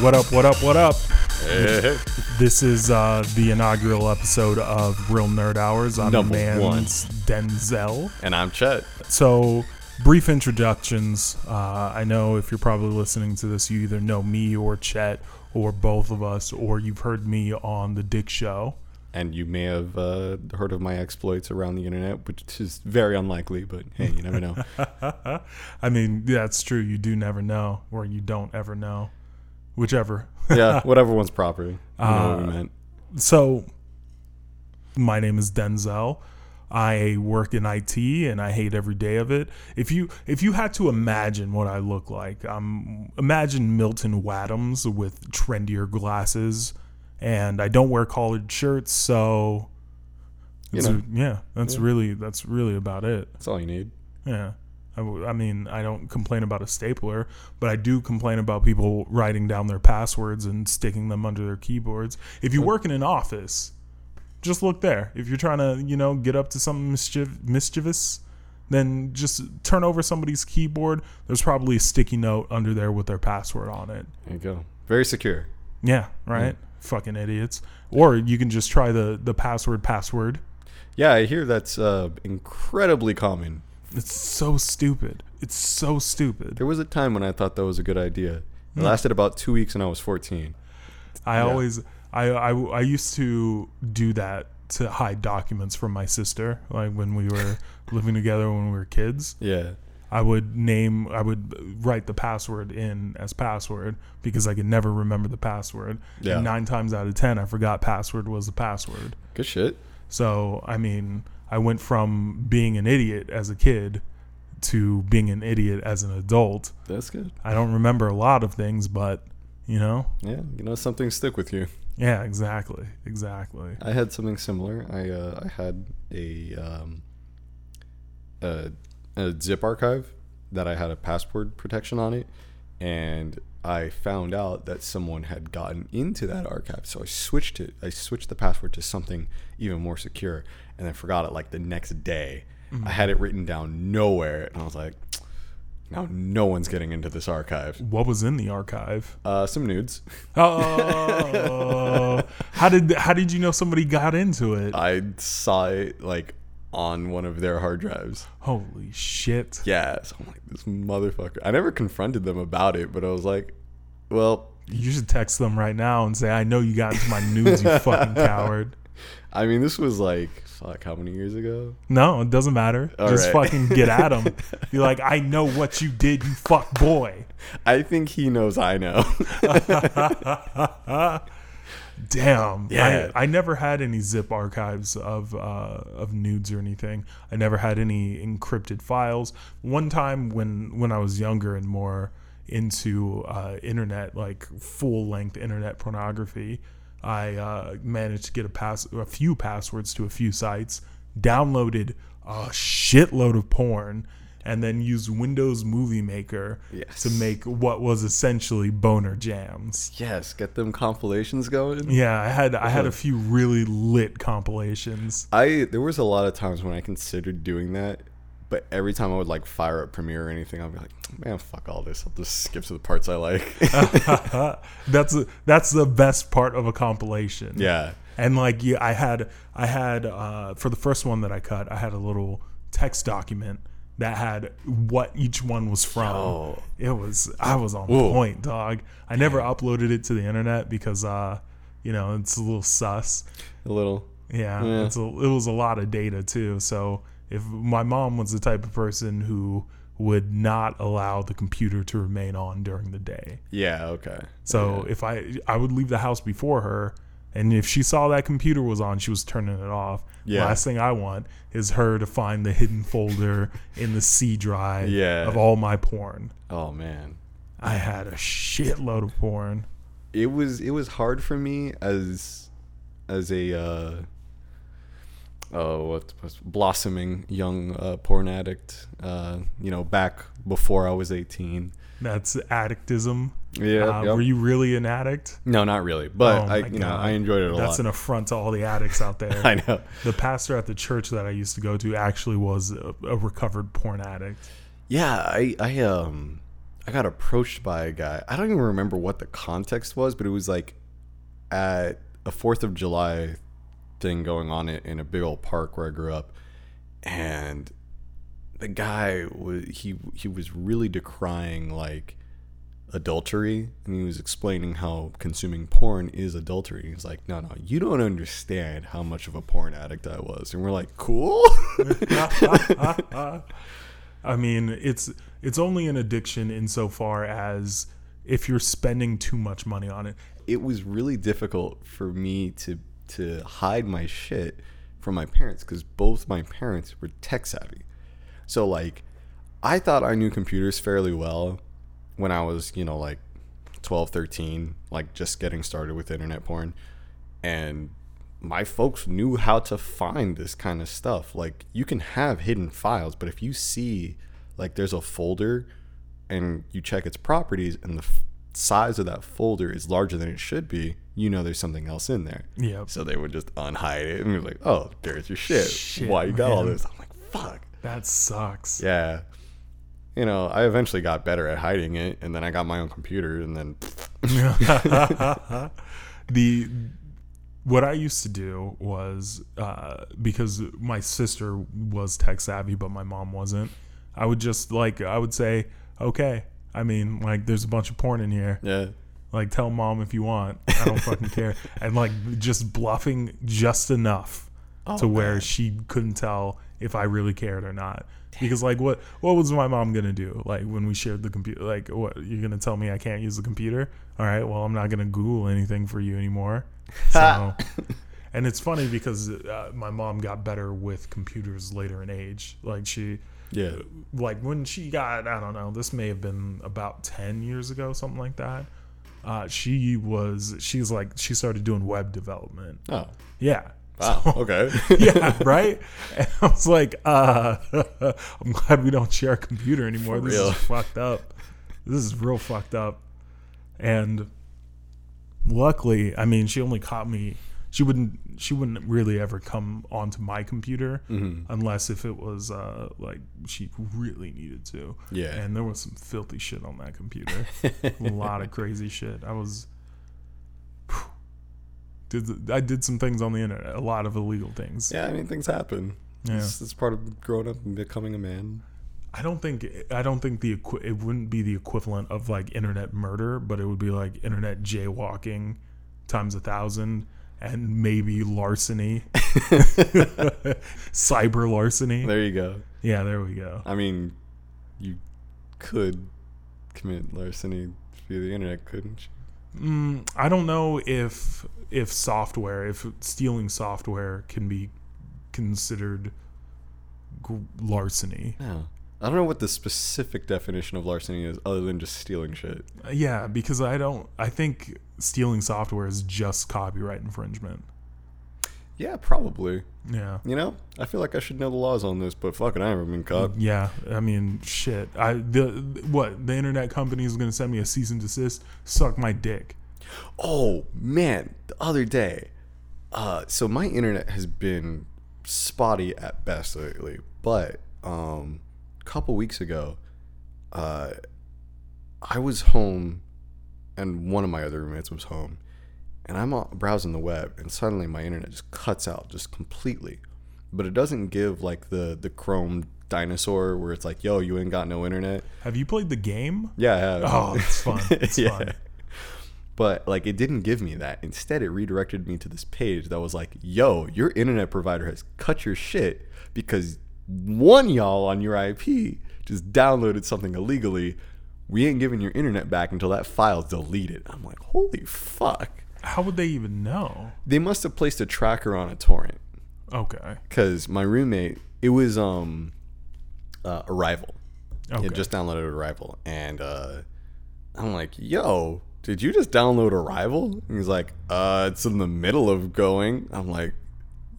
What up, what up, what up? Hey, This is uh, the inaugural episode of Real Nerd Hours. I'm Number Mans one. Denzel. and I'm Chet. So, brief introductions. Uh, I know if you're probably listening to this, you either know me or Chet or both of us, or you've heard me on The Dick Show. And you may have uh, heard of my exploits around the internet, which is very unlikely, but hey, you never know. I mean, that's true. You do never know, or you don't ever know. Whichever. yeah, whatever one's proper. You know what we Uh, meant. So, my name is Denzel. I work in IT and I hate every day of it. If you if you had to imagine what I look like, um, imagine Milton Waddams with trendier glasses, and I don't wear collared shirts, so You know. yeah, that's Yeah. really that's really about it. That's all you need. Yeah. I, mean, I don't complain about a stapler, but I do complain about people writing down their passwords and sticking them under their keyboards. If you work in an office, just look there. If you're trying to, you know, get up to something mischief- mischievous, then just turn over somebody's keyboard. There's probably a sticky note under there with their password on it. There you go. Very secure. Yeah, right? Fucking idiots. Or you can just try the, the password password. Yeah, I hear that's uh, incredibly common. It's so stupid. It's so stupid. There was a time when I thought that was a good idea. It Hmm. lasted about two weeks, and I was 14. I Yeah. always I, I I used to do that to hide documents from my sister like when we were living together when we were kids Yeah. I would name I would write the password in as password because I could never remember the password Yeah. and 9 times out of 10 I forgot password was the password Good shit. so I mean I went from being an idiot as a kid to being an idiot as an adult That's good. I don't remember a lot of things but you know Yeah, you know, something stick with you. yeah exactly exactly I had something similar. I uh, I had a um, a, a zip archive that I had a password protection on it, and I found out that someone had gotten into that archive. So I switched it. I switched the password to something even more secure, and I forgot it like the next day. I had it written down nowhere, and I was like, now no one's getting into this archive. what was in the archive Uh, some nudes. Oh, how did how did you know somebody got into it? I saw it like on one of their hard drives. Holy shit! Yeah, so I'm like, this motherfucker. I never confronted them about it, but I was like, well, You should text them right now and say, "I know you got into my nudes, you fucking coward." I mean, this was like, fuck, how many years ago? No, it doesn't matter. All Just right. fucking get at them. Be like, "I know what you did, you fuck boy." I think he knows I know. Damn. Yeah. I, I never had any zip archives of uh, of nudes or anything. I never had any encrypted files. One time when when I was younger and more into uh, internet, like full length internet pornography, I uh, managed to get a pass a few passwords to a few sites, downloaded a shitload of porn. And then used Windows Movie Maker Yes. to make what was essentially boner jams. yes, get them compilations going. Yeah, I had I had a few really lit compilations. I there was a lot of times when I considered doing that, but every time I would like fire up Premiere or anything, I'd be like, man, fuck all this. I'll just skip to the parts I like. that's that's the best part of a compilation. yeah. and like yeah, I had I had uh, for the first one that I cut, I had a little text document that had what each one was from. Oh. It was I was on Whoa. point, dog. I never uploaded it to the internet because uh, you know it's a little sus. A little. Yeah, Yeah. It's a, it was a lot of data too. So if my mom was the type of person who would not allow the computer to remain on during the day, Yeah, okay. so if I I would leave the house before her, and if she saw that computer was on, she was turning it off. Yeah. Last thing I want is her to find the hidden folder in the C drive Yeah. of all my porn. Oh man. I had a shitload of porn. it was it was hard for me as as a uh oh what was blossoming young uh, porn addict uh you know back before I was 18 That's addictism. yeah Uh, yep. Were you really an addict? no not really but Oh I you know I enjoyed it a That's lot an affront to all the addicts out there. I know the pastor at the church that I used to go to actually was a, a recovered porn addict. yeah I I um I got approached by a guy. I don't even remember what the context was, but it was like at a Fourth of July thing going on in in a big old park where I grew up, and the guy was he he was really decrying like adultery. And he was explaining how consuming porn is adultery. He's like no no you don't understand how much of a porn addict i was. And we're like cool. I mean, it's it's only an addiction insofar as if you're spending too much money on it. it was really difficult for me to to hide my shit from my parents because both my parents were tech savvy. So like, I thought I knew computers fairly well when I was you know like 12, 13, like just getting started with internet porn, and my folks knew how to find this kind of stuff. Like you can have hidden files, but if you see like there's a folder and you check its properties and the f- size of that folder is larger than it should be, you know there's something else in there. Yeah. So they would just unhide it and be like, "Oh, there's your shit. Shit, Why you got all this?" I'm like, "Fuck." That sucks. Yeah. You know, I eventually got better at hiding it, and then I got my own computer, and then the what I used to do was uh, because my sister was tech savvy, but my mom wasn't. I would just like I would say, okay. I mean, like, there's a bunch of porn in here. yeah, Like, tell mom if you want. I don't fucking care. And like, just bluffing just enough to where man. she couldn't tell if I really cared or not. Because like, what what was my mom gonna do? Like when we shared the computer, like, what you're gonna tell me I can't use the computer? All right, well, I'm not gonna Google anything for you anymore. So, and it's funny because uh, my mom got better with computers later in age. Like she, yeah, like when she got i don't know this may have been about 10 years ago something like that uh, she was she's like she started doing web development. Oh, yeah. Wow, okay, yeah right? And i was like uh i'm glad we don't share a computer anymore. For this real. is fucked up. This is real fucked up. And luckily i mean she only caught me she wouldn't she wouldn't really ever come onto my computer Mm-hmm. unless if it was uh like she really needed to Yeah. and there was some filthy shit on that computer a lot of crazy shit i was did i did some things on the internet a lot of illegal things yeah. I mean, things happen. Yeah. It's, it's part of growing up and becoming a man. I don't think I don't think the it wouldn't be the equivalent of like internet murder, but it would be like internet jaywalking times a thousand, and maybe larceny, cyber larceny. There you go. Yeah, there we go. I mean, you could commit larceny via the internet, couldn't you? Mm, I don't know if if software, if stealing software can be considered g- larceny. No. I don't know what the specific definition of larceny is, other than just stealing shit. Yeah, because I don't. I think stealing software is just copyright infringement. Yeah, probably. Yeah. You know, I feel like I should know the laws on this, but fucking, I haven't been caught. Yeah, I mean, shit. I the what the internet company is going to send me a cease and desist. Suck my dick. Oh man, the other day, uh, so my internet has been spotty at best lately, but um, couple weeks ago, uh, I was home, and one of my other roommates was home, and I'm browsing the web, and suddenly my internet just cuts out just completely, but it doesn't give like the the Chrome dinosaur where it's like, yo, you ain't got no internet. Have you played the game? Yeah, I have. Oh, it's fun. It's fun. But like it didn't give me that. Instead, it redirected me to this page that was like, "Yo, your internet provider has cut your shit because one y'all on your IP just downloaded something illegally. We ain't giving your internet back until that file's deleted." I'm like, "Holy fuck!" How would they even know? They must have placed a tracker on a torrent Okay. because my roommate, it was um, uh, Arrival. Okay. He had just downloaded Arrival, and uh, I'm like, "Yo, did you just download Arrival?" And he's like, "Uh, it's in the middle of going." I'm like,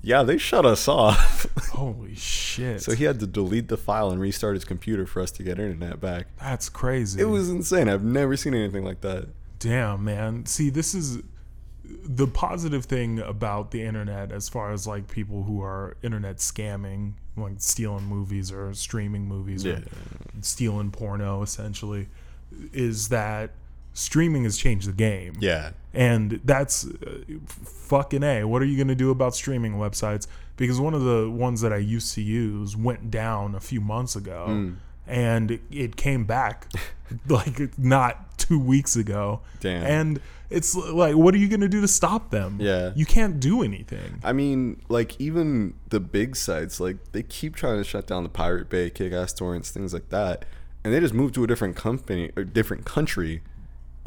"Yeah, they shut us off." Holy shit. so he had to delete the file and restart his computer for us to get internet back. That's crazy. It was insane. I've never seen anything like that. Damn, man. See, this is the positive thing about the internet as far as like people who are internet scamming, like stealing movies or streaming movies Yeah. or stealing porno essentially. is that streaming has changed the game. Yeah. And that's uh, fucking A. What are you going to do about streaming websites? Because one of the ones that I used to use went down a few months ago Mm. and it, it came back like not two weeks ago. Damn. And it's like, what are you going to do to stop them? Yeah. You can't do anything. I mean, like even the big sites, like they keep trying to shut down the Pirate Bay, Kick-Ass Torrents, things like that, and they just move to a different company or different country,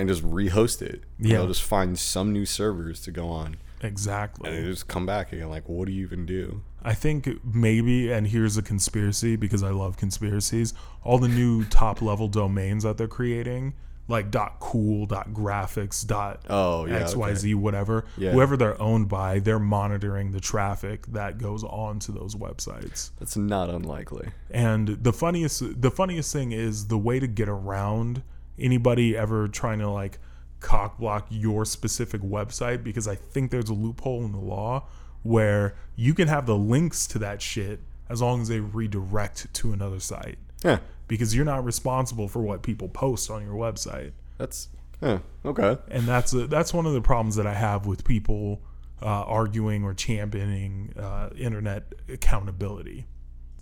and just rehost it. Yeah. they'll just find some new servers to go on, Exactly. and they just come back again. Like, what do you even do? I think maybe, and here's a conspiracy because I love conspiracies. All the new top level domains that they're creating, like .cool, .graphics, Oh yeah, XYZ, whatever, Yeah. whoever they're owned by, they're monitoring the traffic that goes on to those websites. That's not unlikely. And the funniest, the funniest thing is the way to get around anybody ever trying to like cock block your specific website because I think there's a loophole in the law where you can have the links to that shit as long as they redirect to another site Yeah, because you're not responsible for what people post on your website. that's yeah okay. And that's a, that's one of the problems that I have with people uh, arguing or championing uh, internet accountability.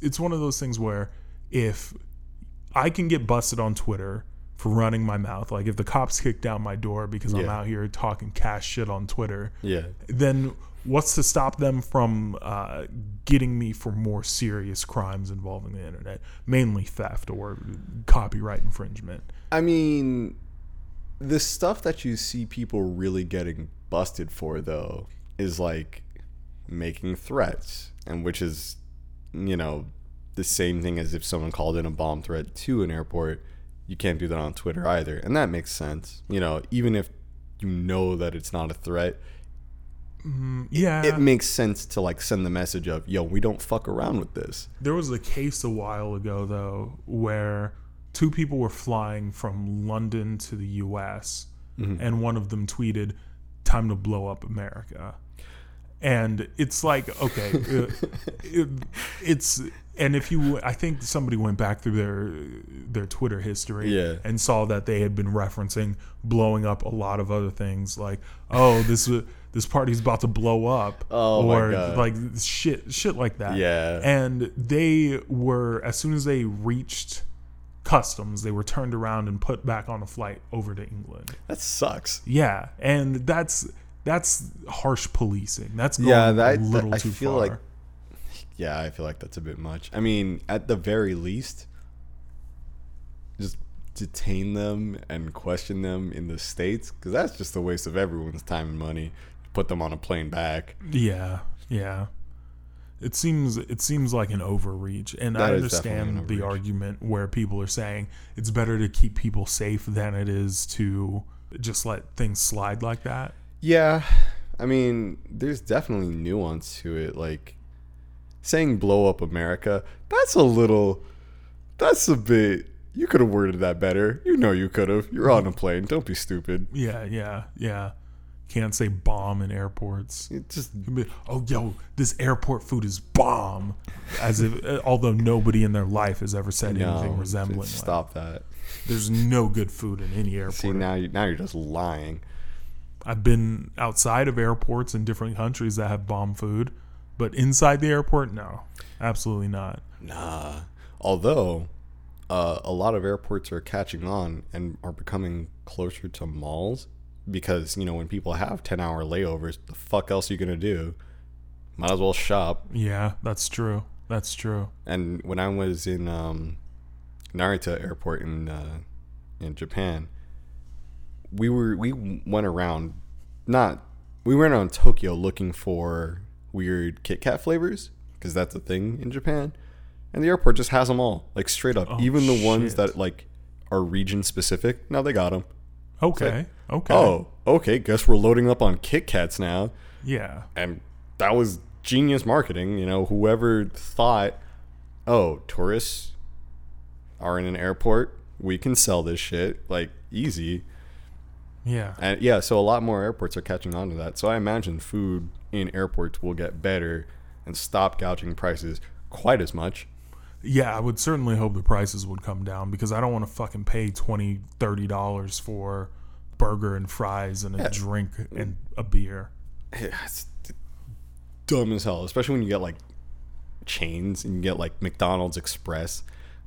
It's one of those things where if I can get busted on Twitter for running my mouth, like if the cops kick down my door because I'm out here talking cash shit on Twitter, Yeah, then what's to stop them from uh, getting me for more serious crimes involving the internet, mainly theft or copyright infringement? I mean, the stuff that you see people really getting busted for, though, is like making threats, and which is, you know, the same thing as if someone called in a bomb threat to an airport. You can't do that on Twitter either, and that makes sense. You know, even if you know that it's not a threat, Yeah, it makes sense to like send the message of, "Yo, we don't fuck around with this." There was a case a while ago, though, where two people were flying from London to the U.S., and one of them tweeted, "Time to blow up America," and it's like, okay, uh, it, it's and if you, I think somebody went back through their their Twitter history, Yeah. and saw that they had been referencing blowing up a lot of other things, like, oh, this uh, this party's about to blow up, Oh or like shit, shit like that, Yeah. and they were as soon as they reached customs they were turned around and put back on a flight over to england That sucks. yeah and that's that's harsh policing that's going Yeah, that- a little that- I too feel far like- Yeah, I feel like that's a bit much. I mean, at the very least, just detain them and question them in the states because that's just a waste of everyone's time and money. To put them on a plane back. yeah yeah it seems it seems like an overreach and That i understand the argument where people are saying it's better to keep people safe than it is to just let things slide like that Yeah, I mean, there's definitely nuance to it. Like saying "blow up America," that's a little, that's a bit. You could have worded that better. You know, you could have. You're on a plane. Don't be stupid. yeah yeah yeah can't say bomb in airports It just oh yo this airport food is bomb as if uh, although nobody in their life has ever said anything resembling. Stop that. there's no good food in any airport See now, you now you're just lying. i've been outside of airports in different countries that have bomb food but inside the airport no absolutely not Nah. Although, uh, a lot of airports are catching on and are becoming closer to malls because you know when people have ten hour layovers, the fuck else are you gonna do? Might as well shop. yeah that's true that's true And when I was in um, Narita Airport in uh, in Japan, we were we went around, not we went around Tokyo looking for weird Kit Kat flavors because that's a thing in Japan, and the airport just has them all like straight up. Oh, Even the ones that like are region specific, now they got them. okay okay Oh, okay. Guess we're loading up on Kit Kats now yeah and that was genius marketing. You know, whoever thought, oh, tourists are in an airport, we can sell this shit like easy. yeah And yeah, so a lot more airports are catching on to that. So I imagine food in airports will get better and stop gouging prices quite as much. yeah, I would certainly hope the prices would come down because I don't want to fucking pay 20 30 dollars for burger and fries and a Yeah. drink and a beer. Yeah, it's dumb as hell, especially when you get like chains and you get like McDonald's Express.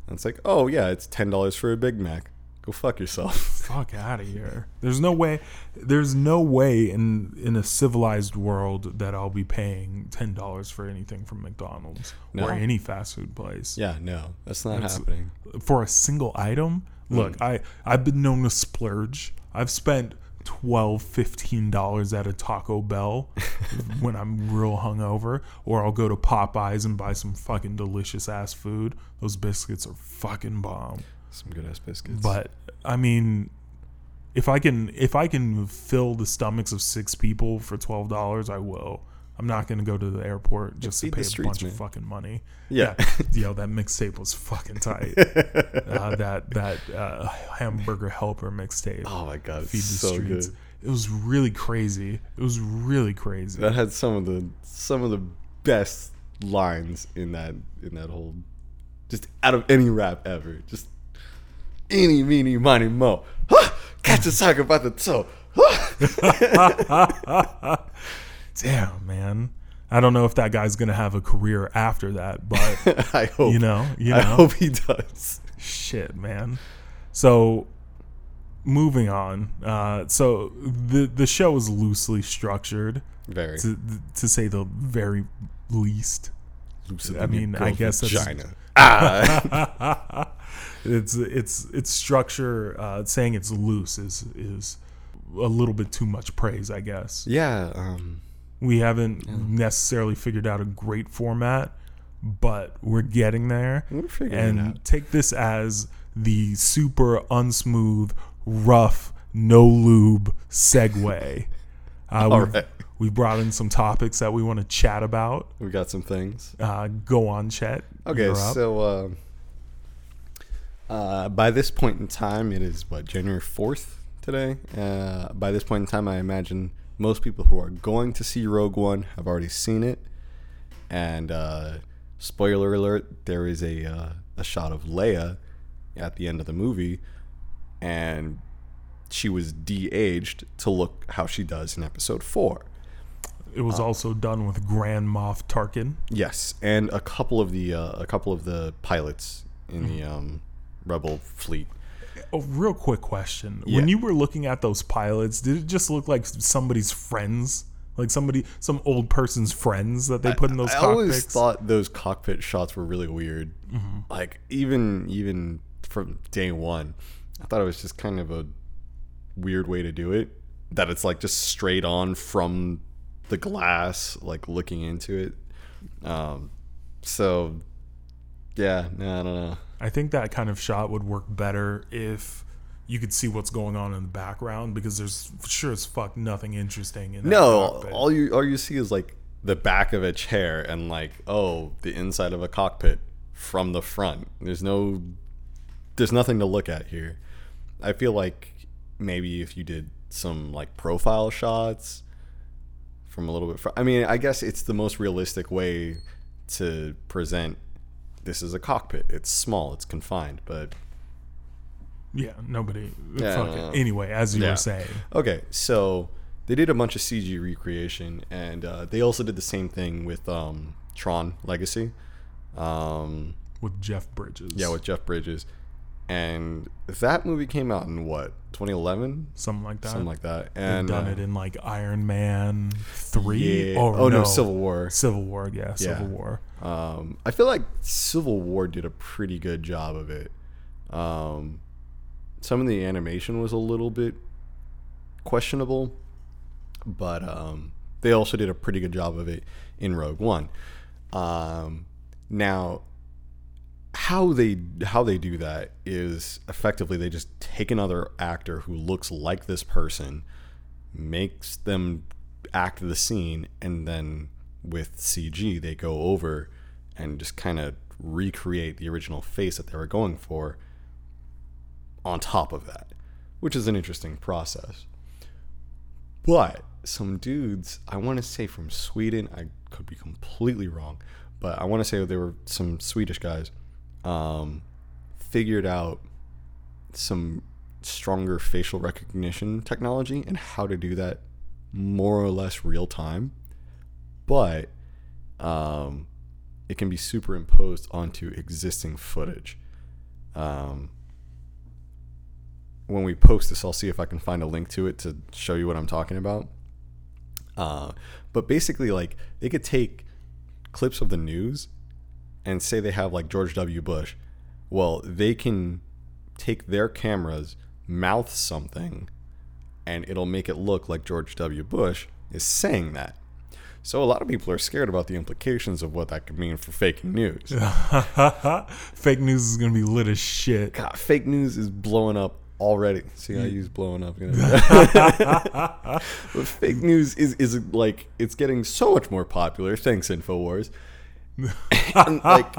And it's like, oh yeah, it's ten dollars for a Big Mac. Go fuck yourself. Fuck out of here. There's no way there's no way in in a civilized world that I'll be paying $10 for anything from McDonald's No. or any fast food place. yeah, no, that's not That's- happening. for a single item look mm. i i've been known to splurge i've spent 12 15 dollars at a taco bell when i'm real hungover or i'll go to popeyes and buy some fucking delicious ass food those biscuits are fucking bomb Some good ass biscuits. but i mean if i can if i can fill the stomachs of six people for 12 dollars i will i'm not going to go to the airport just to pay a streets, bunch man. of fucking money yeah, yo, that mixtape was fucking tight. uh, that that uh, hamburger helper mixtape. oh my god, Feed it's the so streets. good. It was really crazy. It was really crazy. That had some of the some of the best lines in that in that whole just out of any rap ever. Just any meeny miny mo. Huh! Catch a talk by the toe. Damn, man. I don't know if that guy's gonna have a career after that, but I hope you know, you I hope he does. shit, man. So, moving on. Uh, so the the show is loosely structured, Very. to to say the very least. It I mean, I guess that's- vagina. Ah, it's it's its structure uh, saying it's loose is is a little bit too much praise i guess yeah. Um. we haven't necessarily figured out a great format but we're getting there We're figuring it and out. take this as the super unsmooth rough no lube segue uh, All we've, right. we've brought in some topics that we want to chat about We got some things. uh, go on chet Okay, so uh, uh, by this point in time, it is what January fourth today. Uh, by this point in time, I imagine most people who are going to see Rogue One have already seen it. And uh, spoiler alert: there is a uh, a shot of Leia at the end of the movie, and she was de-aged to look how she does in Episode Four. it was also done with grand moff tarkin Yes, and a couple of the uh, a couple of the pilots in the Mm-hmm. um, Rebel fleet. A real quick question. Yeah. When you were looking at those pilots, did it just look like somebody's friends? Like somebody, some old person's friends that they put in those I cockpits? always thought those cockpit shots were really weird. Mm-hmm. Like even even from day one, I thought it was just kind of a weird way to do it. That it's like just straight on from the glass, like looking into it. Um, so yeah, no, I don't know. I think that kind of shot would work better if you could see what's going on in the background because there's sure as fuck nothing interesting in that No, cockpit. all you all you see is like the back of a chair and like oh the inside of a cockpit from the front. There's no there's nothing to look at here. I feel like maybe if you did some like profile shots from a little bit fr- I mean, I guess it's the most realistic way to present this is a cockpit. It's small, it's confined, but yeah, nobody. Yeah, fuck no, no. Anyway, as you Yeah. were saying, Okay, so they did a bunch of CG recreation, and uh, they also did the same thing with um, Tron Legacy. Um, with Jeff Bridges, yeah, with Jeff Bridges, and that movie came out in what 2011, something like that. something like that. They've And done uh, it in like Iron Man three. yeah. or oh no, no, Civil War. Civil War, yeah, Civil Yeah. War. Um, I feel like Civil War did a pretty good job of it. Um, some of the animation was a little bit questionable, but um, they also did a pretty good job of it in Rogue One. Um, now, how they how they do that is effectively they just take another actor who looks like this person, makes them act the scene, and then with CG they go over and just kind of recreate the original face that they were going for on top of that, which is an interesting process. But some dudes, I want to say from Sweden, I could be completely wrong, but I want to say there were some Swedish guys. Um, figured out some stronger facial recognition technology and how to do that more or less real time, but um, it can be superimposed onto existing footage. Um, when we post this, I'll see if I can find a link to it to show you what I'm talking about. Uh, but basically, like they could take clips of the news and say they have like George W. Bush. Well, they can take their cameras, mouth something, and it'll make it look like George W. Bush is saying that. So a lot of people are scared about the implications of what that could mean for fake news. Fake news is gonna be lit as shit. God, fake news is blowing up already. See, I use blowing up. You know? but fake news is is like it's getting so much more popular. Thanks, Infowars. And like,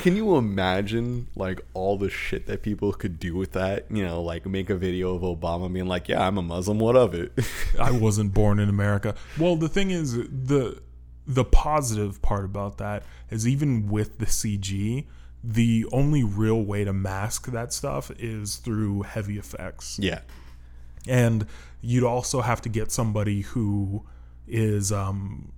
can you imagine like all the shit that people could do with that? You know, like make a video of Obama being like, "Yeah, I'm a Muslim. What of it?" I wasn't born in America. Well, the thing is, the the positive part about that is even with the CG, the only real way to mask that stuff is through heavy effects. yeah, And you'd also have to get somebody who is um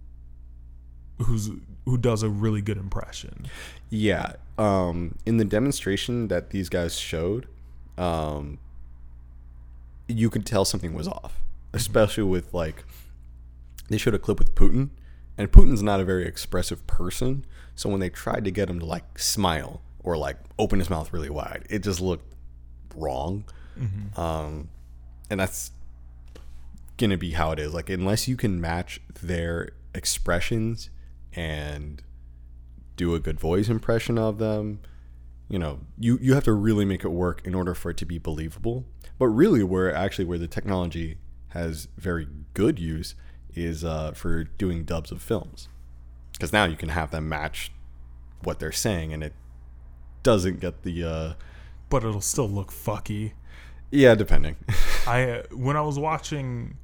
who's who does a really good impression. yeah. Um, in the demonstration that these guys showed, um, you could tell something was off, especially with like they showed a clip with Putin, and Putin's not a very expressive person. So when they tried to get him to like smile or like open his mouth really wide, it just looked wrong. Um, and that's gonna be how it is. Like unless you can match their expressions and do a good voice impression of them, you know, you you have to really make it work in order for it to be believable. But really, where actually where the technology has very good use is uh, for doing dubs of films, because now you can have them match what they're saying, and it doesn't get the uh, But it'll still look fucky. yeah, depending. I when I was watching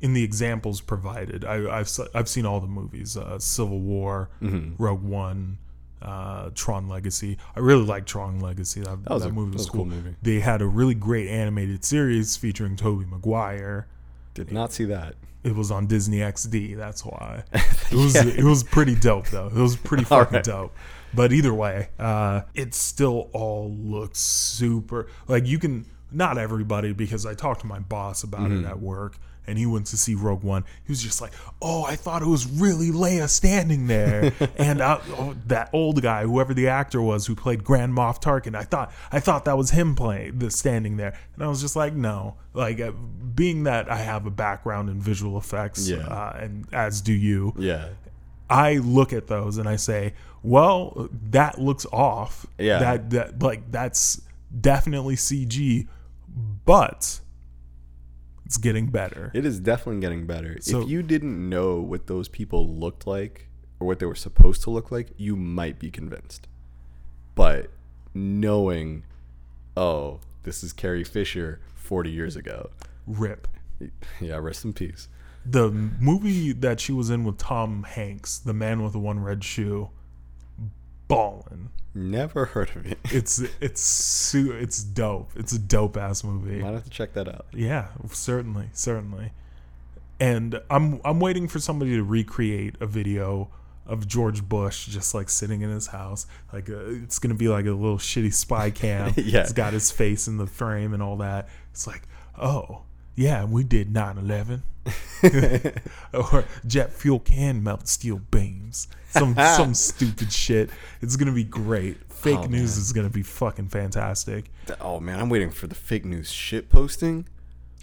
in the examples provided, I, I've I've seen all the movies: uh, Civil War, Mm-hmm. Rogue One, uh, Tron Legacy. I really like Tron Legacy. That, That was that a- movie was, cool. cool movie. They had a really great animated series featuring Tobey Maguire. Did not see that. It was on Disney XD. That's why it was. It was pretty dope though. It was pretty fucking right. dope. But either way, uh, it still all looks super. Like you can not everybody because I talked to my boss about Mm-hmm. it at work. And he went to see Rogue One. He was just like, "Oh, I thought it was really Leia standing there." and uh, oh, that old guy, whoever the actor was who played Grand Moff Tarkin, I thought I thought that was him playing the standing there. And I was just like, "No." Like, uh, being that I have a background in visual effects, Yeah. uh, and as do you, Yeah. I look at those and I say, well, that looks off. Yeah. That that like that's definitely CG, but it's getting better. It is definitely getting better. So- if you didn't know what those people looked like or what they were supposed to look like, you might be convinced. But knowing, oh, this is Carrie Fisher 40 years ago. Rip. Yeah, rest in peace. The movie that she was in with Tom Hanks, The Man with the One Red Shoe, ballin'. Never heard of it. It's it's su- it's dope. It's a dope ass movie. Might have to check that out. Yeah, certainly, certainly. And I'm I'm waiting for somebody to recreate a video of George Bush just like sitting in his house. Like uh, it's gonna be like a little shitty spy cam. Yeah. it's got his face in the frame and all that. It's like, oh yeah, we did 9/11. or jet fuel can melt steel beams. Some some stupid shit. It's gonna be great. Fake Oh, news man. is gonna be fucking fantastic. Oh man, I'm waiting for the fake news shit posting.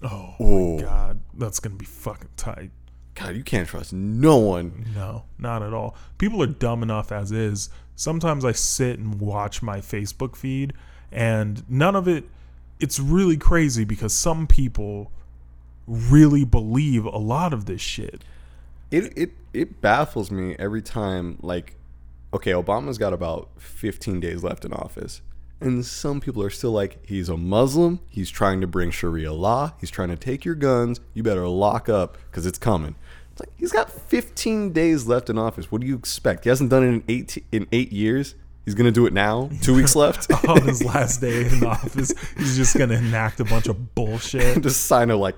Oh Oh. my god, that's gonna be fucking tight. God, you can't trust no one. No, not at all. People are dumb enough as is. Sometimes I sit and watch my Facebook feed, and none of it. It's really crazy because some people really believe a lot of this shit. It it it baffles me every time. Like, okay, Obama's got about 15 days left in office, and some people are still like, he's a Muslim. He's trying to bring Sharia law. He's trying to take your guns. You better lock up because it's coming. It's like he's got 15 days left in office. What do you expect? He hasn't done it in eight in eight years. He's gonna do it now. Two weeks left. on his last day in office, he's just gonna enact a bunch of bullshit. Just sign a like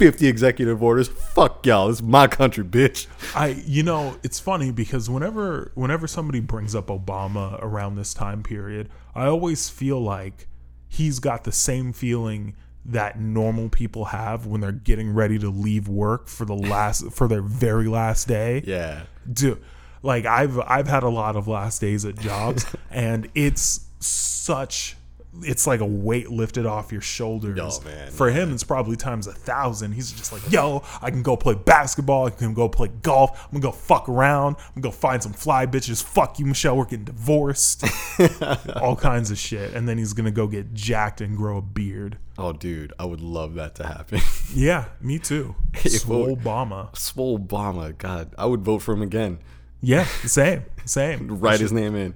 fifty executive orders. Fuck y'all. This is my country, bitch. I, you know, it's funny because whenever, whenever somebody brings up Obama around this time period, I always feel like he's got the same feeling that normal people have when they're getting ready to leave work for the last, for their very last day. Yeah. dude like i've i've had a lot of last days at jobs and it's such it's like a weight lifted off your shoulders. Oh, man, for him it's probably times a thousand. He's just like yo i can go play basketball. I can go play golf. I'm gonna go fuck around. I'm gonna go find some fly bitches. Fuck you michelle. We're getting divorced. All kinds of shit. And then he's gonna go get jacked and grow a beard. Oh, dude, I would love that to happen. yeah me too. Swole obama Swole Obama, God, I would vote for him again. yeah same same. Write his name in.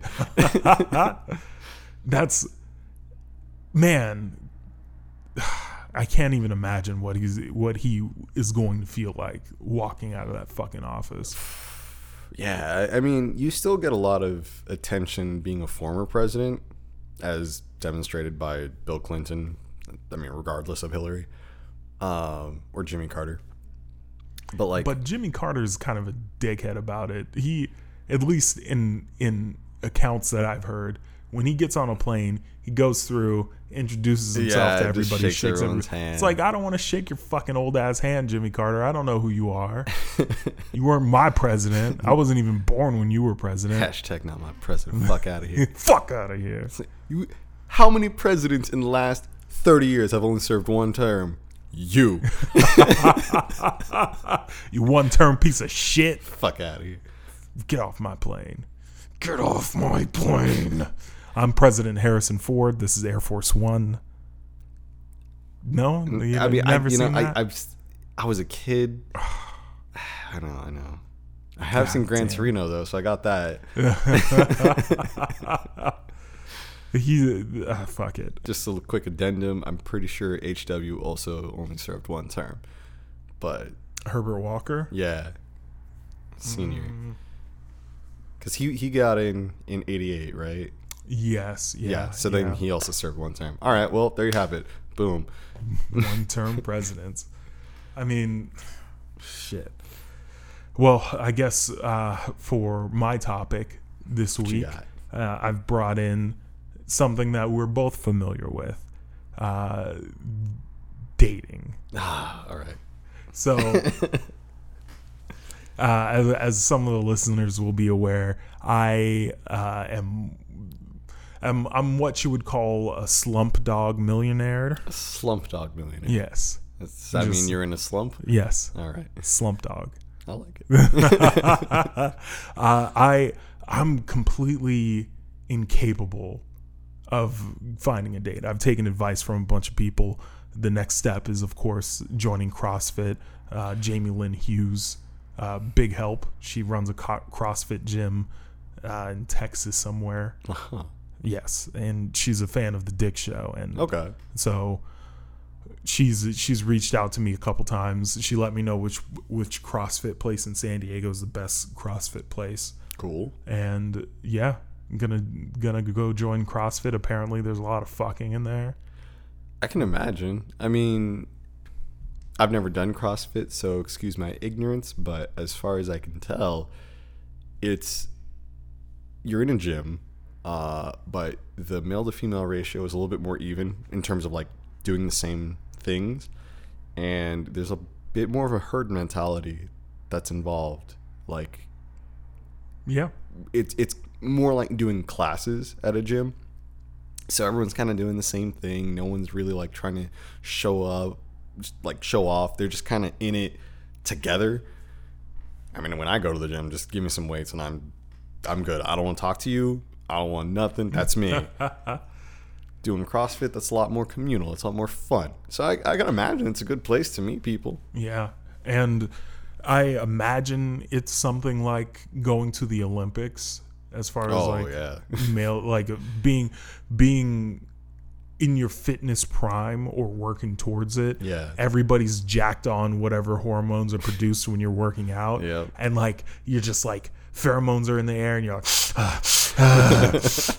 that's man i can't even imagine what he's what he is going to feel like walking out of that fucking office Yeah, I mean, you still get a lot of attention being a former president, as demonstrated by Bill Clinton. I mean, regardless of Hillary um, or Jimmy Carter. But like, but jimmy carter's kind of a dickhead about it he at least in in accounts that i've heard when he gets on a plane he goes through introduces himself Yeah, to everybody shakes shakes everyone's every- hand. it's like i don't want to shake your fucking old ass hand jimmy carter i don't know who you are you weren't my president i wasn't even born when you were president hashtag not my president. Fuck out of here. fuck out of here You, how many presidents in the last 30 years have only served one term? You. You one term piece of shit. Fuck out of here. Get off my plane. Get off my plane. I'm President Harrison Ford. This is Air Force One. No, you I mean, I, never you know, seen I. I've, I was a kid. I know, I know. I have seen God Gran damn. Torino though, so I got that. he, uh, fuck it. Just a quick addendum. I'm pretty sure HW also only served one term, but Herbert Walker. yeah, senior. Mm. Because he he got in in '88, right? Yes. Yeah. Yeah. so then yeah. he also served one term. All right. Well, there you have it. Boom. one term presidents. I mean, shit. Well, I guess uh, for my topic this week, uh, I've brought in something that we're both familiar with uh, dating. Ah, all right. So, uh, as, as some of the listeners will be aware, I uh, am. I'm, I'm what you would call a slump dog millionaire. A slump dog millionaire. Yes. Does that Just- mean you're in a slump? Yes. All right. Slump dog. I like it. uh, I I'm completely incapable of finding a date. I've taken advice from a bunch of people. The next step is, of course, joining CrossFit. Uh, Jamie Lynn Hughes, uh, big help. She runs a co- CrossFit gym uh, in Texas somewhere. Uh-huh. Yes, and she's a fan of the Dick Show, and Okay. so she's she's reached out to me a couple times. She let me know which which CrossFit place in San Diego is the best CrossFit place. Cool. And yeah, I'm gonna gonna go join CrossFit. Apparently, there's a lot of fucking in there. I can imagine. I mean, I've never done CrossFit, so excuse my ignorance, but as far as I can tell, it's you're in a gym, uh, but the male to female ratio is a little bit more even in terms of like doing the same things, and there's a bit more of a herd mentality that's involved. Like Yeah, it's it's more like doing classes at a gym. So everyone's kind of doing the same thing. No one's really like trying to show up, just, like show off. They're just kind of in it together. I mean, when I go to the gym, just give me some weights and I'm I'm good. I don't want to talk to you. I don't want nothing. That's me. Doing CrossFit, that's a lot more communal. It's a lot more fun. So I, I can imagine it's a good place to meet people. yeah, and I imagine it's something like going to the Olympics as far as Oh like yeah, male like being being in your fitness prime or working towards it Yeah. everybody's jacked on whatever hormones are produced when you're working out Yep. and like you're just like pheromones are in the air and you're like ah,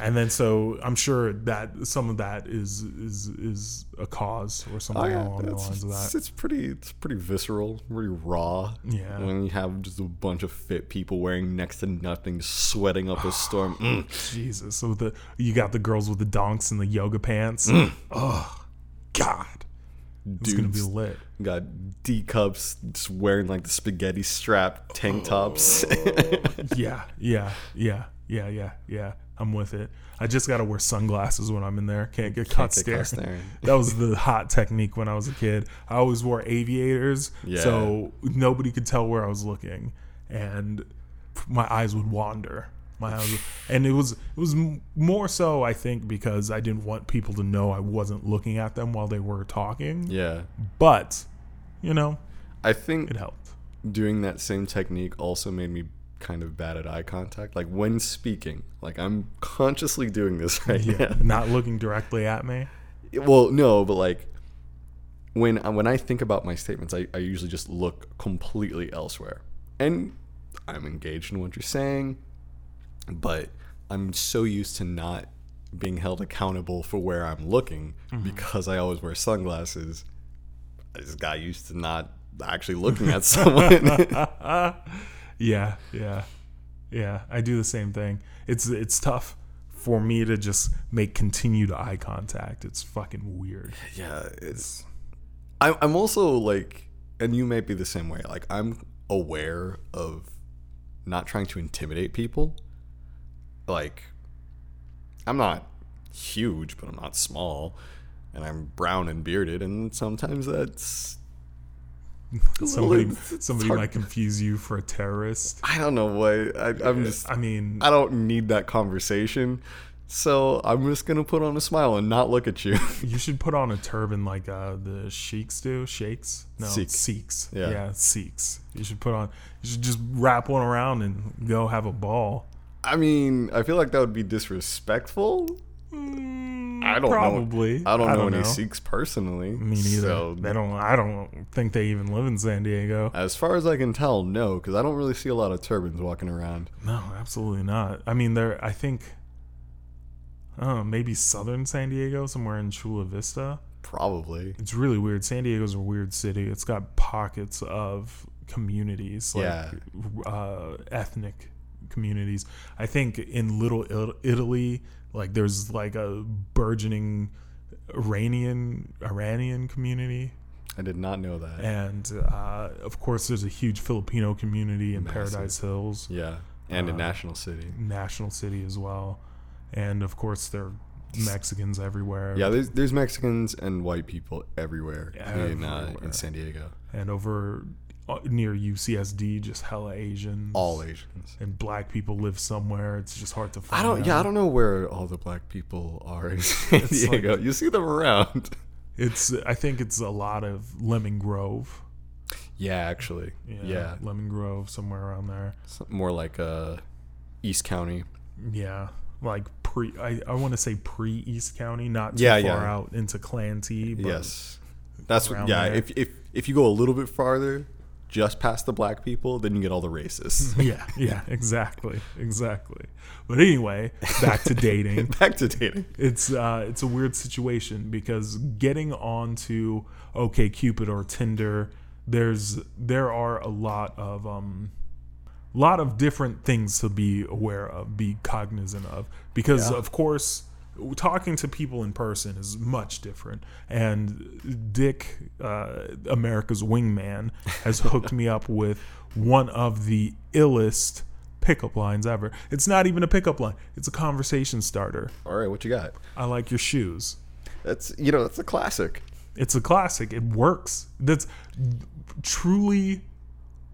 and then so I'm sure that some of that is is is a cause or something Oh, yeah, along the it's, lines of that. it's pretty it's pretty visceral, pretty raw. Yeah. When you have just a bunch of fit people wearing next to nothing, sweating up a storm. Mm. Jesus. So the you got the girls with the donks and the yoga pants. Mm. Oh God. It's gonna be lit. got D cups, just wearing like the spaghetti strap tank tops. Yeah, yeah, yeah, yeah, yeah, yeah. I'm with it. I just gotta wear sunglasses when I'm in there. Can't get caught get caught staring. staring. that was the hot technique when I was a kid. I always wore aviators, Yeah. so nobody could tell where I was looking, and my eyes would wander. My eyes, would, and it was it was more so I think because I didn't want people to know I wasn't looking at them while they were talking. yeah. But you know, I think it helped. doing that same technique also made me kind of bad at eye contact. Like when speaking, like I'm consciously doing this right Yeah, now. not looking directly at me. Well, no, but like when when I think about my statements, I, I usually just look completely elsewhere, and I'm engaged in what you're saying, but I'm so used to not being held accountable for where I'm looking mm-hmm. because I always wear sunglasses. I just got used to not actually looking at someone. Yeah, yeah, yeah. I do the same thing. It's it's tough for me to just make continued eye contact. It's fucking weird. yeah, it's. I'm I'm also like, and you may be the same way. Like I'm aware of not trying to intimidate people. Like, I'm not huge, but I'm not small, and I'm brown and bearded, and sometimes that's. Somebody it's somebody hard- might confuse you for a terrorist. I don't know what I, I'm just. I mean, I don't need that conversation, so I'm just gonna put on a smile and not look at you. you should put on a turban like uh, the sheiks do. Sheiks? No, Sikh. Sikhs. Yeah. yeah, Sikhs. You should put on. You should just wrap one around and go have a ball. I mean, I feel like that would be disrespectful. I don't Probably. know. I don't, know, don't any know. Sikhs personally. Me neither. So, they don't. I don't think they even live in San Diego. as far as I can tell, no, because I don't really see a lot of turbans walking around. No, absolutely not. I mean, there. I think. Oh, maybe southern San Diego, somewhere in Chula Vista. Probably. It's really weird. San Diego's a weird city. It's got pockets of communities, like Yeah. uh, ethnic communities. I think in Little Italy, like there's like a burgeoning Iranian Iranian community, I did not know that. and uh, of course there's a huge Filipino community in Massive. Paradise Hills, yeah, and Uh, national city. National City as well, and of course there are Mexicans everywhere. Yeah, there's there's Mexicans and white people everywhere, in uh, in San Diego. and over near UCSD, just hella Asians. All Asians. and black people live somewhere. It's just hard to find. I don't. them. Yeah, I don't know where all the black people are in San It's like- Diego. you see them around. It's. I think it's a lot of Lemon Grove. Yeah, actually. Yeah, Yeah, Lemon Grove, somewhere around there. Something more like uh, East County. Yeah, like pre. I, I want to say pre East County, not too Yeah, far yeah. out into Clanty. But yes, that's what. Yeah, there. if if if you go a little bit farther, just past the black people, then you get all the racists. yeah, yeah, exactly, exactly. But anyway, back to dating. Back to dating. it's uh, it's a weird situation because getting onto OK Cupid or Tinder, there's there are a lot of um, lot of different things to be aware of, be cognizant of, because Yeah. of course. Talking to people in person is much different, and Dick, uh, America's wingman, has hooked me up with one of the illest pickup lines ever. It's not even a pickup line; it's a conversation starter. All right, what you got? I like your shoes. That's you know that's a classic. It's a classic. It works. That's truly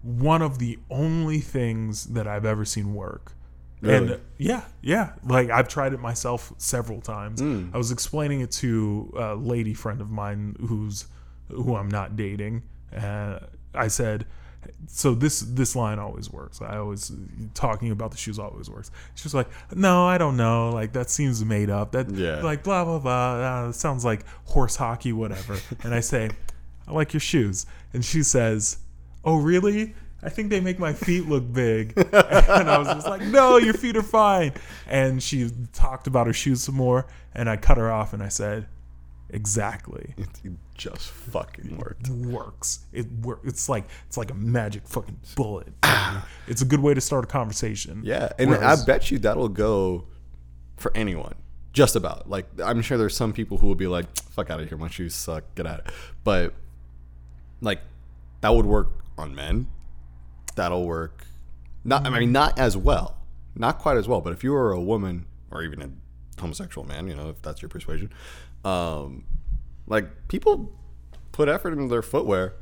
one of the only things that I've ever seen work. Really? And yeah, yeah. Like I've tried it myself several times. I was explaining it to a lady friend of mine who's who I'm not dating. Uh, I said, so this this line always works. I always talking about the shoes always works. She was like, no, I don't know. Like that seems made up. That Yeah. like blah blah blah. Uh, sounds like horse hockey, whatever. and I say, I like your shoes. And she says, oh really? I think they make my feet look big. and I was just like, no, your feet are fine. And she talked about her shoes some more. And I cut her off and I said, exactly. It just fucking worked. works. It work. It's like it's like a magic fucking bullet. it's a good way to start a conversation. Yeah, and Whereas- I bet you that'll go for anyone. Just about. Like I'm sure there's some people who will be like, "Fuck out of here, my shoes suck, get out." But like that would work on men. That'll work. Not I mean not as well, not quite as well. But if you were a woman or even a homosexual man, you know, if that's your persuasion, um, like people put effort into their footwear.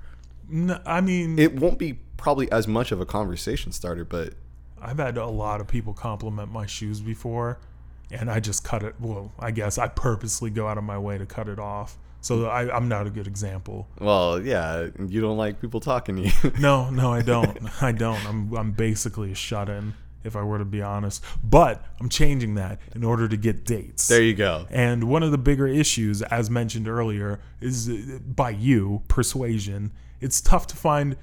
I mean, It won't be probably as much of a conversation starter, but I've had a lot of people compliment my shoes before, and I just cut it. Well, I guess I purposely go out of my way to cut it off. So I, I'm not a good example. Well, yeah, you don't like people talking to you. No, no, I don't. I don't. I'm I'm basically a shut in, if I were to be honest. But I'm changing that in order to get dates. there you go. And one of the bigger issues, as mentioned earlier, is uh, by you, persuasion. It's tough to find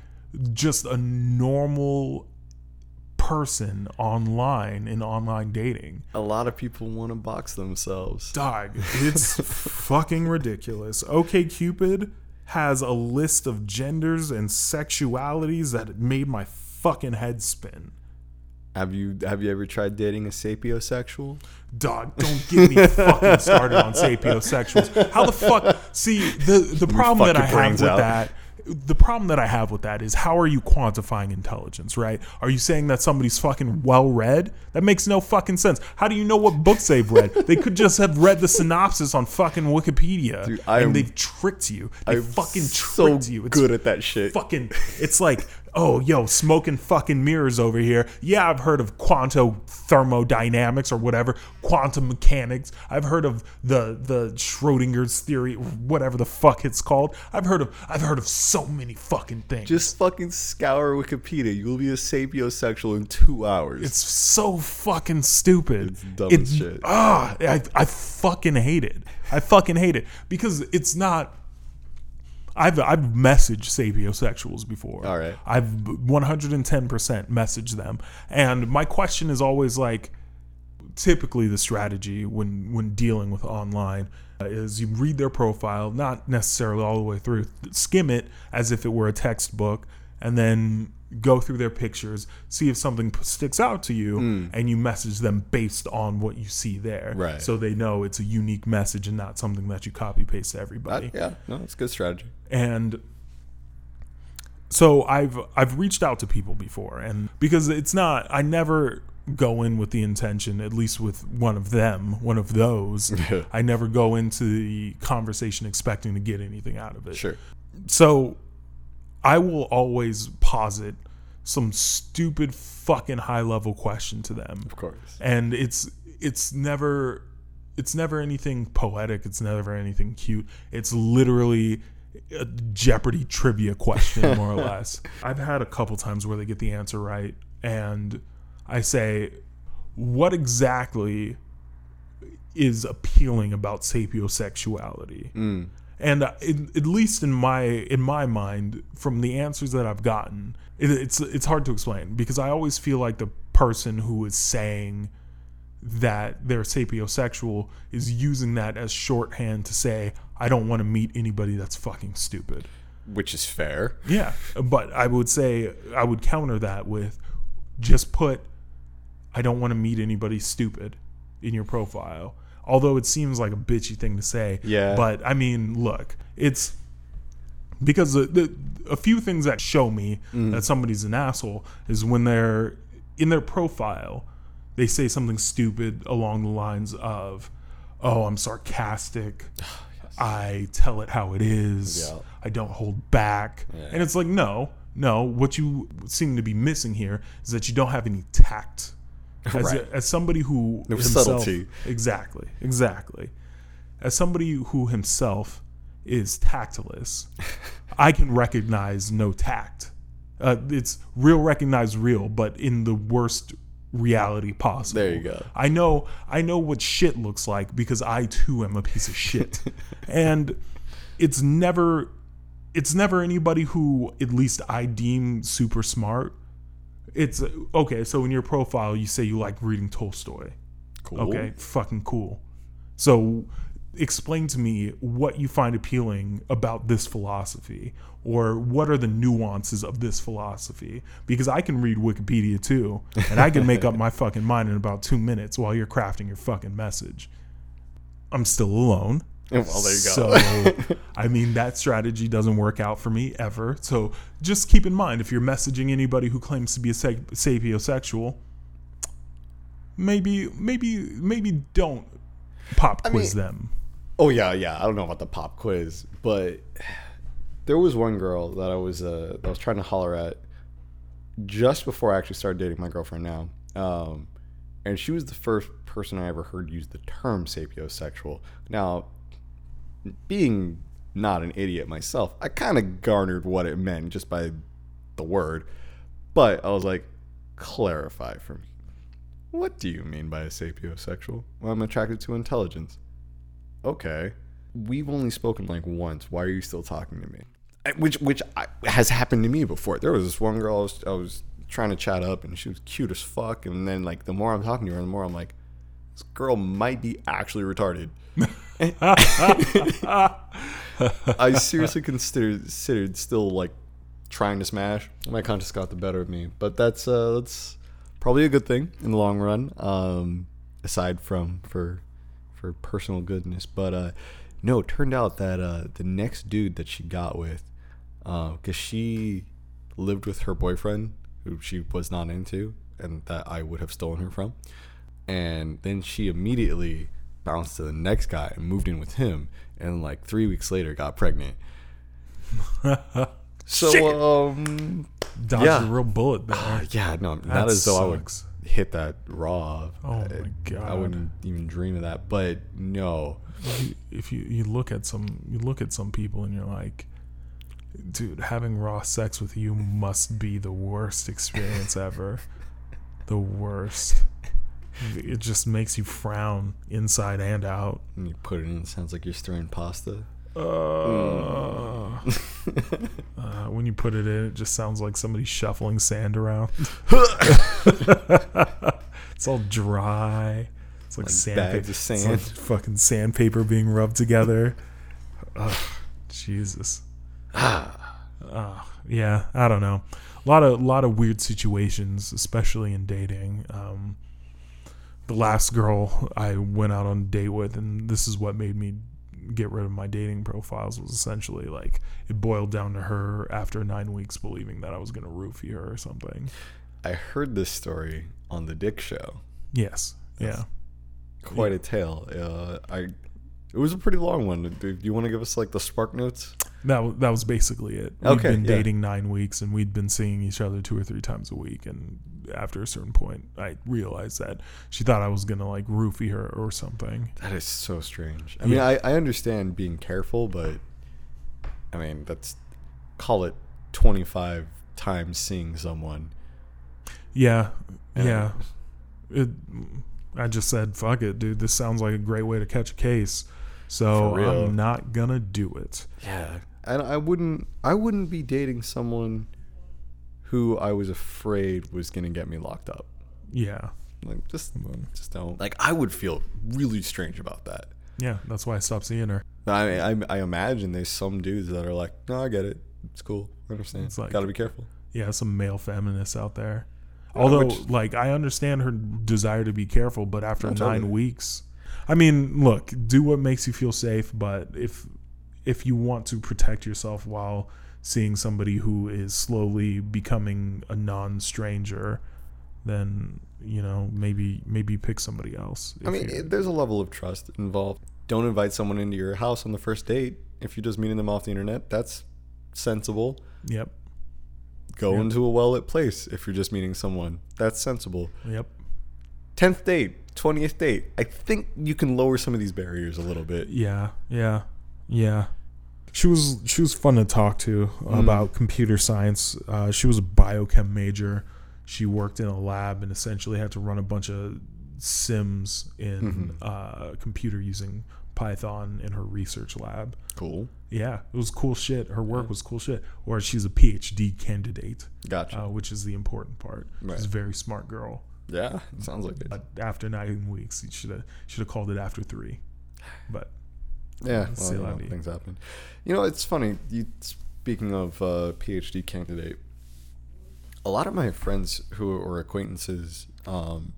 just a normal person online in online dating. A lot of people want to box themselves. Dog, it's fucking ridiculous. OK Cupid has a list of genders and sexualities that made my fucking head spin. Have you have you ever tried dating a sapiosexual? Dog, don't get me fucking started on sapiosexuals. How the fuck? See, the the problem that I have with out. that, the problem that I have with that is how are you quantifying intelligence? Right? Are you saying that somebody's fucking well read? That makes no fucking sense. How do you know what books they've read? they could just have read the synopsis on fucking Wikipedia, Dude, am- and they've tricked you. They I'm fucking so tricked you. It's good at that shit. fucking it's like oh yo smoking fucking mirrors over here yeah i've heard of quantum thermodynamics or whatever quantum mechanics i've heard of the the schrodinger's theory whatever the fuck it's called i've heard of i've heard of so many fucking things Just fucking scour Wikipedia. You will be a sapiosexual in two hours. it's so fucking stupid. It's dumb as shit. Ah, I, I fucking hate it. I fucking hate it because it's not. I've I've messaged sapiosexuals before. All right. I've 110% messaged them, and my question is always like, typically the strategy when when dealing with online is you read their profile, not necessarily all the way through, skim it as if it were a textbook, and then go through their pictures, see if something sticks out to you, hmm. and you message them based on what you see there, Right. So they know it's a unique message and not something that you copy paste to everybody That- yeah, no, it's a good strategy. and so I've I've reached out to people before and because it's not I never go in with the intention at least with one of them one of those I never go into the conversation expecting to get anything out of it Sure. so I will always posit some stupid fucking high level question to them. Of course. and it's it's never it's never anything poetic. It's never anything cute. It's literally a jeopardy trivia question more or less. I've had a couple times where they get the answer right and i say what exactly is appealing about sapiosexuality mm. And uh, in, at least in my in my mind from the answers that i've gotten it, it's it's hard to explain because i always feel like the person who is saying that they're sapiosexual is using that as shorthand to say i don't want to meet anybody that's fucking stupid Which is fair. yeah but i would say i would counter that with just put i don't want to meet anybody stupid in your profile although it seems like a bitchy thing to say. Yeah. but i mean look it's because the, the, a few things that show me mm. that somebody's an asshole is when they're in their profile they say something stupid along the lines of oh i'm sarcastic. Oh, I tell it how it is. Yeah. i don't hold back. And it's like no no. What you seem to be missing here is that you don't have any tact as, Right. as somebody who No himself- subtlety. exactly exactly as somebody who himself is tactless, I can recognize no tact. Uh, it's real recognize real, but in the worst reality possible. There you go. I know I know what shit looks like because I too am a piece of shit. and it's never it's never anybody who at least I deem super smart. It's okay. So in your profile, you say you like reading Tolstoy. Cool. Okay, fucking cool. So explain to me what you find appealing about this philosophy or what are the nuances of this philosophy because I can read Wikipedia too and I can make up my fucking mind in about 2 minutes while you're crafting your fucking message. I'm still alone. Well, there you go. So, I mean, that strategy doesn't work out for me ever. So, just keep in mind if you're messaging anybody who claims to be a sa- sapiosexual, maybe, maybe, maybe don't pop I quiz mean- them. Oh yeah, yeah. I don't know about the pop quiz, but there was one girl that I was uh, that I was trying to holler at just before I actually started dating my girlfriend now, um, and she was the first person I ever heard use the term sapiosexual. Now, being not an idiot myself, I kind of garnered what it meant just by the word, but I was like, clarify for me. What do you mean by a sapiosexual? Well, I'm attracted to intelligence okay, we've only spoken like once. Why are you still talking to me? Which which I, has happened to me before. There was this one girl I was, I was trying to chat up, and she was cute as fuck. And then like the more I'm talking to her, the more I'm like, this girl might be actually retarded. I seriously considered considered still like trying to smash. My conscience got the better of me, but that's uh, that's probably a good thing in the long run. Um, aside from for for personal goodness, but uh, no, it turned out that uh, the next dude that she got with, because she lived with her boyfriend who she was not into, and that I would have stolen her from, and then she immediately bounced to the next guy and moved in with him, and like three weeks later got pregnant. So um, Dodged Yeah. a real bullet there. uh, yeah, no, That not as though I would hit that raw. Oh I- my I wouldn't even dream of that. But no, If you, if you you look at some you look at some people and you're like, dude, having raw sex with you must be the worst experience ever. The worst. It just makes you frown inside and out. when you put it in, it sounds like you're stirring pasta. Uh, uh, when you put it in, it just sounds like somebody shuffling sand around. it's all dry. It's like, Like sandpaper. bags of It's sand. like fucking sandpaper being rubbed together. Ugh, Jesus. Uh, yeah, I don't know. A lot of lot of weird situations, especially in dating. Um, the last girl I went out on a date with, and this is what made me get rid of my dating profiles, was essentially like it boiled down to her after nine weeks believing that I was gonna roofie her or something. I heard this story on the Dick Show. Yes, yeah. Quite a tale. Uh, I. It was a pretty long one. Do you want to give us like the spark notes? That that was basically it. We'd Okay, been yeah. dating nine weeks, and we'd been seeing each other two or three times a week. And after a certain point, I realized that she thought I was gonna like roofie her or something. That is so strange. I mean, I, I understand being careful, but I mean, that's call it 25 times seeing someone. Yeah, And- yeah. It, I just said, "Fuck it, dude. This sounds like a great way to catch a case." So I'm not gonna do it. Yeah. And I wouldn't I wouldn't be dating someone who I was afraid was going to get me locked up. Yeah, Like just just don't. Like I would feel really strange about that. yeah. That's why I stopped seeing her. But I I, I imagine there's some dudes that are like, "No, I get it. It's cool. I understand. It's like- Got to be careful." Yeah, some male feminists out there. Yeah, Although, which- like, I understand her desire to be careful, but after nine totally. weeks, I mean, look, do what makes you feel safe. But if if you want to protect yourself while seeing somebody who is slowly becoming a non-stranger, then you know maybe maybe pick somebody else. I mean, it, there's a level of trust involved. Don't invite someone into your house on the first date if you're just meeting them off the internet. That's sensible. yep, Go Yeah. into a well-lit place if you're just meeting someone. That's sensible. yep, Tenth date, twentieth date. I think you can lower some of these barriers a little bit. yeah, yeah, yeah. She was she was fun to talk to about computer science. Uh, she was a biochem major. She worked in a lab and essentially had to run a bunch of sims in uh, computer using Python in her research lab. Cool. Yeah, it was cool shit. Her work was cool shit. Or she's a PhD candidate, Gotcha. uh, which is the important part. Right. She's a very smart girl. Yeah, sounds like it. After nine weeks, you should have should have called it after three. But Yeah, well, you know, things happen. You know, it's funny. You speaking of uh, PhD candidate, a lot of my friends who or acquaintances um,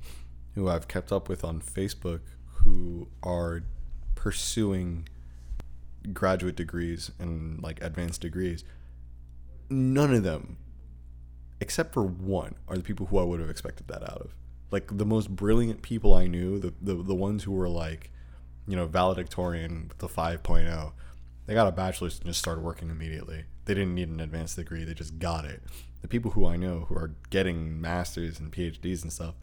who I've kept up with on Facebook who are pursuing graduate degrees and like advanced degrees, none of them, except for one, are the people who I would have expected that out of. Like the most brilliant people I knew, the the, the ones who were like, you know, valedictorian with the 5.0, they got a bachelor's and just started working immediately. They didn't need an advanced degree; they just got it. The people who I know who are getting masters and PhDs and stuff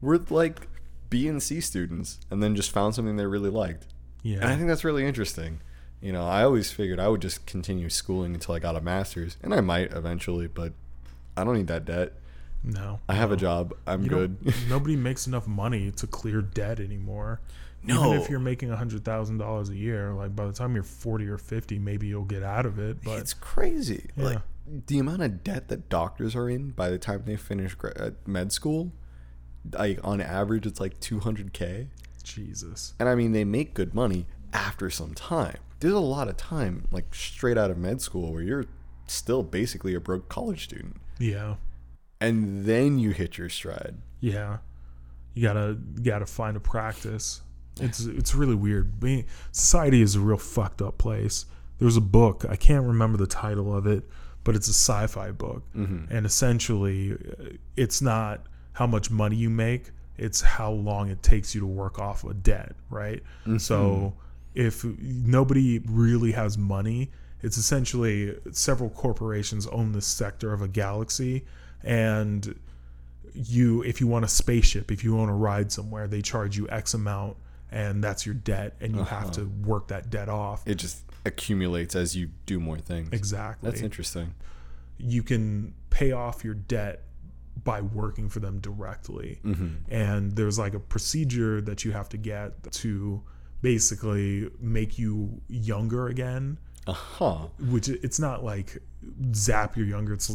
were like B and C students, and then just found something they really liked. yeah, And I think that's really interesting. You know, I always figured I would just continue schooling until I got a master's, and I might eventually, but I don't need that debt. no, I have a job. I'm you good. Nobody makes enough money to clear debt anymore. No. Even if you're making a hundred thousand dollars a year, like by the time you're forty or fifty, maybe you'll get out of it. But it's crazy. Yeah. Like the amount of debt that doctors are in by the time they finish uh, med school, like on average, it's like 200k. Jesus, And I mean, they make good money after some time. There's a lot of time, like straight out of med school, where you're still basically a broke college student, yeah, and then you hit your stride. yeah, you gotta you gotta find a practice. It's it's really weird. Being, society is a real fucked up place. There's a book I can't remember the title of it, but it's a sci-fi book, Mm-hmm. and essentially, uh, it's not how much money you make; it's how long it takes you to work off a debt, right? So if nobody really has money, it's essentially several corporations own this sector of a galaxy, and you if you want a spaceship, if you want to ride somewhere, they charge you X amount, and that's your debt, and you have to work that debt off. It just accumulates as you do more things. Exactly. That's interesting. you can pay off your debt by working for them directly. Mm-hmm. And there's like a procedure that you have to get to basically make you younger again, Uh huh. which it's not like zap you're younger. It's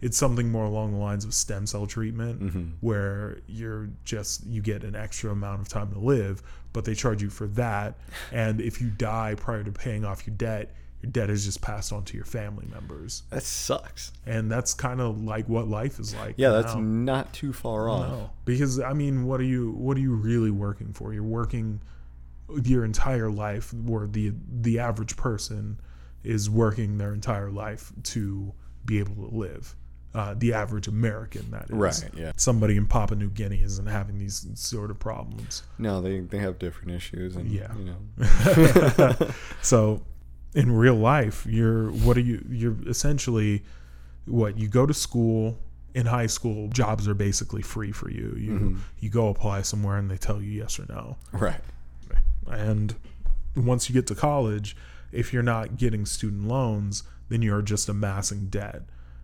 it's something more along the lines of stem cell treatment Mm-hmm. where you're just you get an extra amount of time to live, but they charge you for that. And if you die prior to paying off your debt, your debt is just passed on to your family members That sucks. and that's kind of like what life is like. Yeah, that's now. not too far off. no, because I mean, what are you what are you really working for? You're working your entire life, where the the average person is working their entire life to be able to live. Uh, the average American, that is. Right. Yeah. Somebody in Papua New Guinea isn't having these sort of problems. No, they they have different issues, and Yeah. you know. so in real life you're what are you you're essentially what you go to school in high school jobs are basically free for you you Mm-hmm. you go apply somewhere and they tell you yes or no right. and once you get to college if you're not getting student loans then you're just amassing debt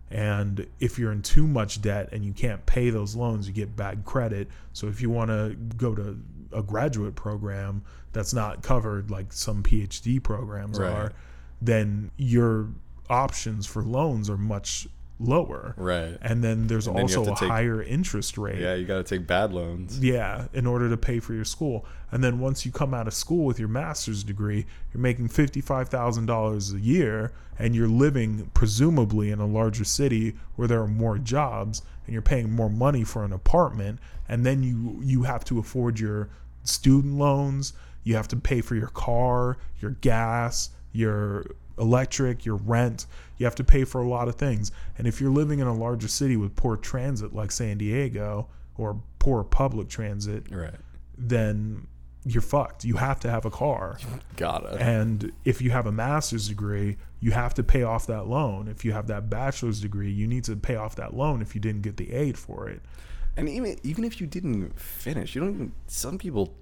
and if you're in too much debt and you can't pay those loans you get bad credit so if you want to go to a graduate program that's not covered like some phd programs Right. are then your options for loans are much lower Right. and then there's And then also a take- higher interest rate Yeah, you got to take bad loans. yeah, in order to pay for your school. And then once you come out of school with your master's degree, you're making $55,000 a year and you're living presumably in a larger city where there are more jobs and you're paying more money for an apartment and then you you have to afford your student loans, you have to pay for your car, your gas, your electric, your rent. You have to pay for a lot of things. And if you're living in a larger city with poor transit like San Diego or poor public transit, Right. then you're fucked. You have to have a car. Gotta. And if you have a master's degree, you have to pay off that loan. If you have that bachelor's degree, you need to pay off that loan if you didn't get the aid for it. And even even if you didn't finish, you don't even. Some people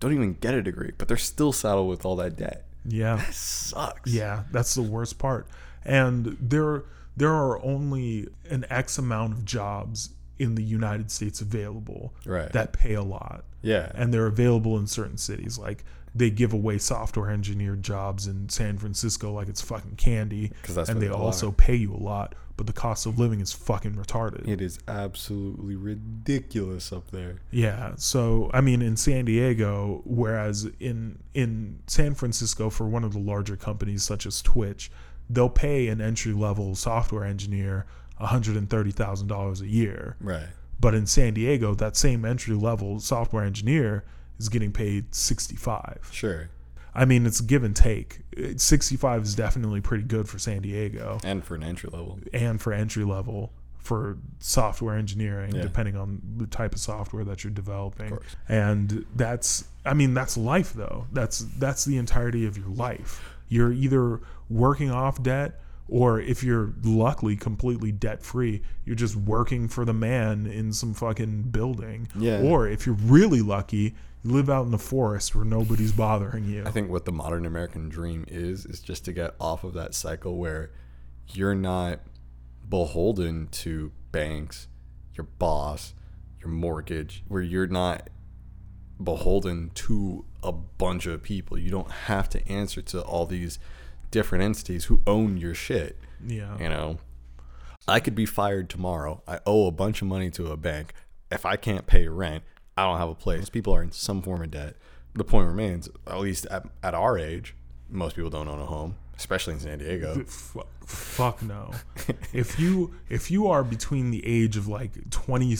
don't even get a degree, but they're still saddled with all that debt. Yeah. That sucks. Yeah, that's the worst part. And there there are only an X amount of jobs in the United States available Right. that pay a lot. Yeah. And they're available in certain cities. Like they give away software engineer jobs in San Francisco like it's fucking candy, and they they also are. pay you a lot, but the cost of living is fucking retarded. It is absolutely ridiculous up there. Yeah. So I mean, in San Diego, whereas in in San Francisco, for one of the larger companies such as Twitch, they'll pay an entry level software engineer one hundred and thirty thousand dollars a year. Right. But in San Diego, that same entry level software engineer is getting paid sixty five. Sure. I mean, it's give and take. Sixty five is definitely pretty good for San Diego And for an entry level. and for entry level for software engineering, Yeah. depending on the type of software that you're developing. And that's, I mean, that's life though. That's that's the entirety of your life. You're either working off debt, or if you're luckily completely debt free, you're just working for the man in some fucking building. Yeah. Or if you're really lucky, live out in the forest where nobody's bothering you. I think what the modern American dream is is just to get off of that cycle where you're not beholden to banks, your boss, your mortgage, where you're not beholden to a bunch of people. You don't have to answer to all these different entities who own your shit. yeah. You know, I could be fired tomorrow. I owe a bunch of money to a bank. If I can't pay rent, I don't have a place. People are in some form of debt. The point remains, at least at, at our age, most people don't own a home, especially in San Diego. F- fuck no. if you if you are between the age of like 20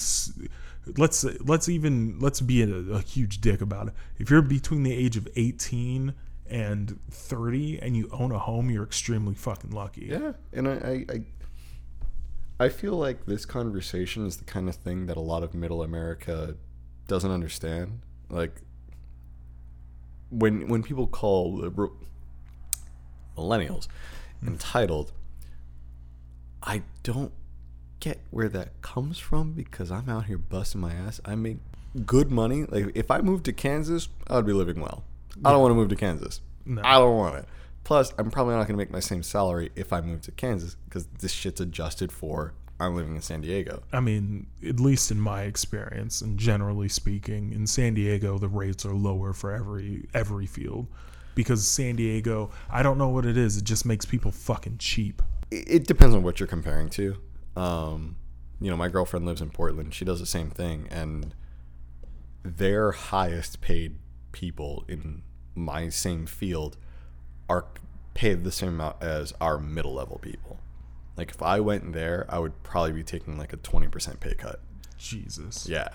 let's let's even let's be a, a huge dick about it. If you're between the age of 18 and 30 and you own a home, you're extremely fucking lucky. Yeah, and I, I, I, I feel like this conversation is the kind of thing that a lot of Middle America doesn't understand. Like when when people call liberal millennials hmm. entitled, I don't get where that comes from because I'm out here busting my ass. I make good money. Like if I moved to Kansas, I would be living well. I don't want to move to Kansas. No. I don't want it. Plus, I'm probably not going to make my same salary if I move to Kansas because this shit's adjusted for I'm living in San Diego. I mean, at least in my experience and generally speaking, in San Diego the rates are lower for every every field because San Diego, I don't know what it is, it just makes people fucking cheap. It depends on what you're comparing to. Um, you know, my girlfriend lives in Portland. She does the same thing, and their highest paid people in my same field are paid the same amount as our middle level people. Like if I went there, I would probably be taking like a 20% pay cut. Jesus. Yeah.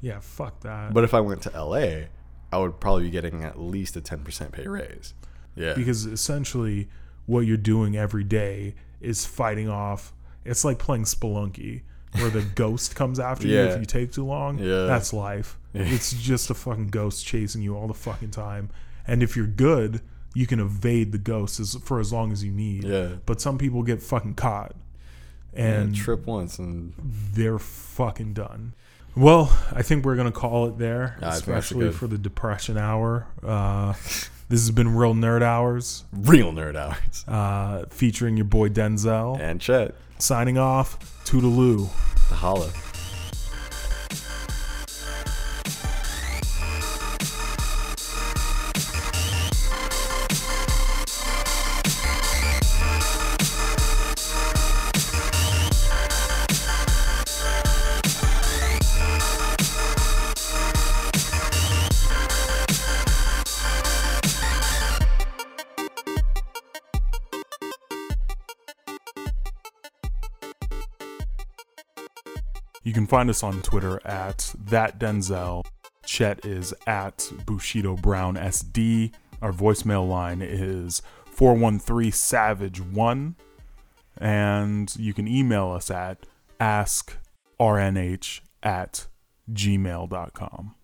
Yeah, fuck that. But if I went to LA, I would probably be getting at least a 10% pay raise. Yeah. because essentially what you're doing every day is fighting off it's like playing spelunky where the ghost comes after you if you take too long Yeah. that's life it's just a fucking ghost chasing you all the fucking time and if you're good you can evade the ghosts as, for as long as you need Yeah. but some people get fucking caught and and trip once and they're fucking done well i think we're gonna call it there Yeah, that's especially for the depression hour uh, this has been real nerd hours real nerd hours. uh, featuring your boy Denzel. And Chet, Signing off, Toodaloo. the holla. Find us on Twitter at that Denzel. Chet is at Bushido Brown SD. Our voicemail line is 413 Savage 1. And you can email us at askrnh at gmail.com.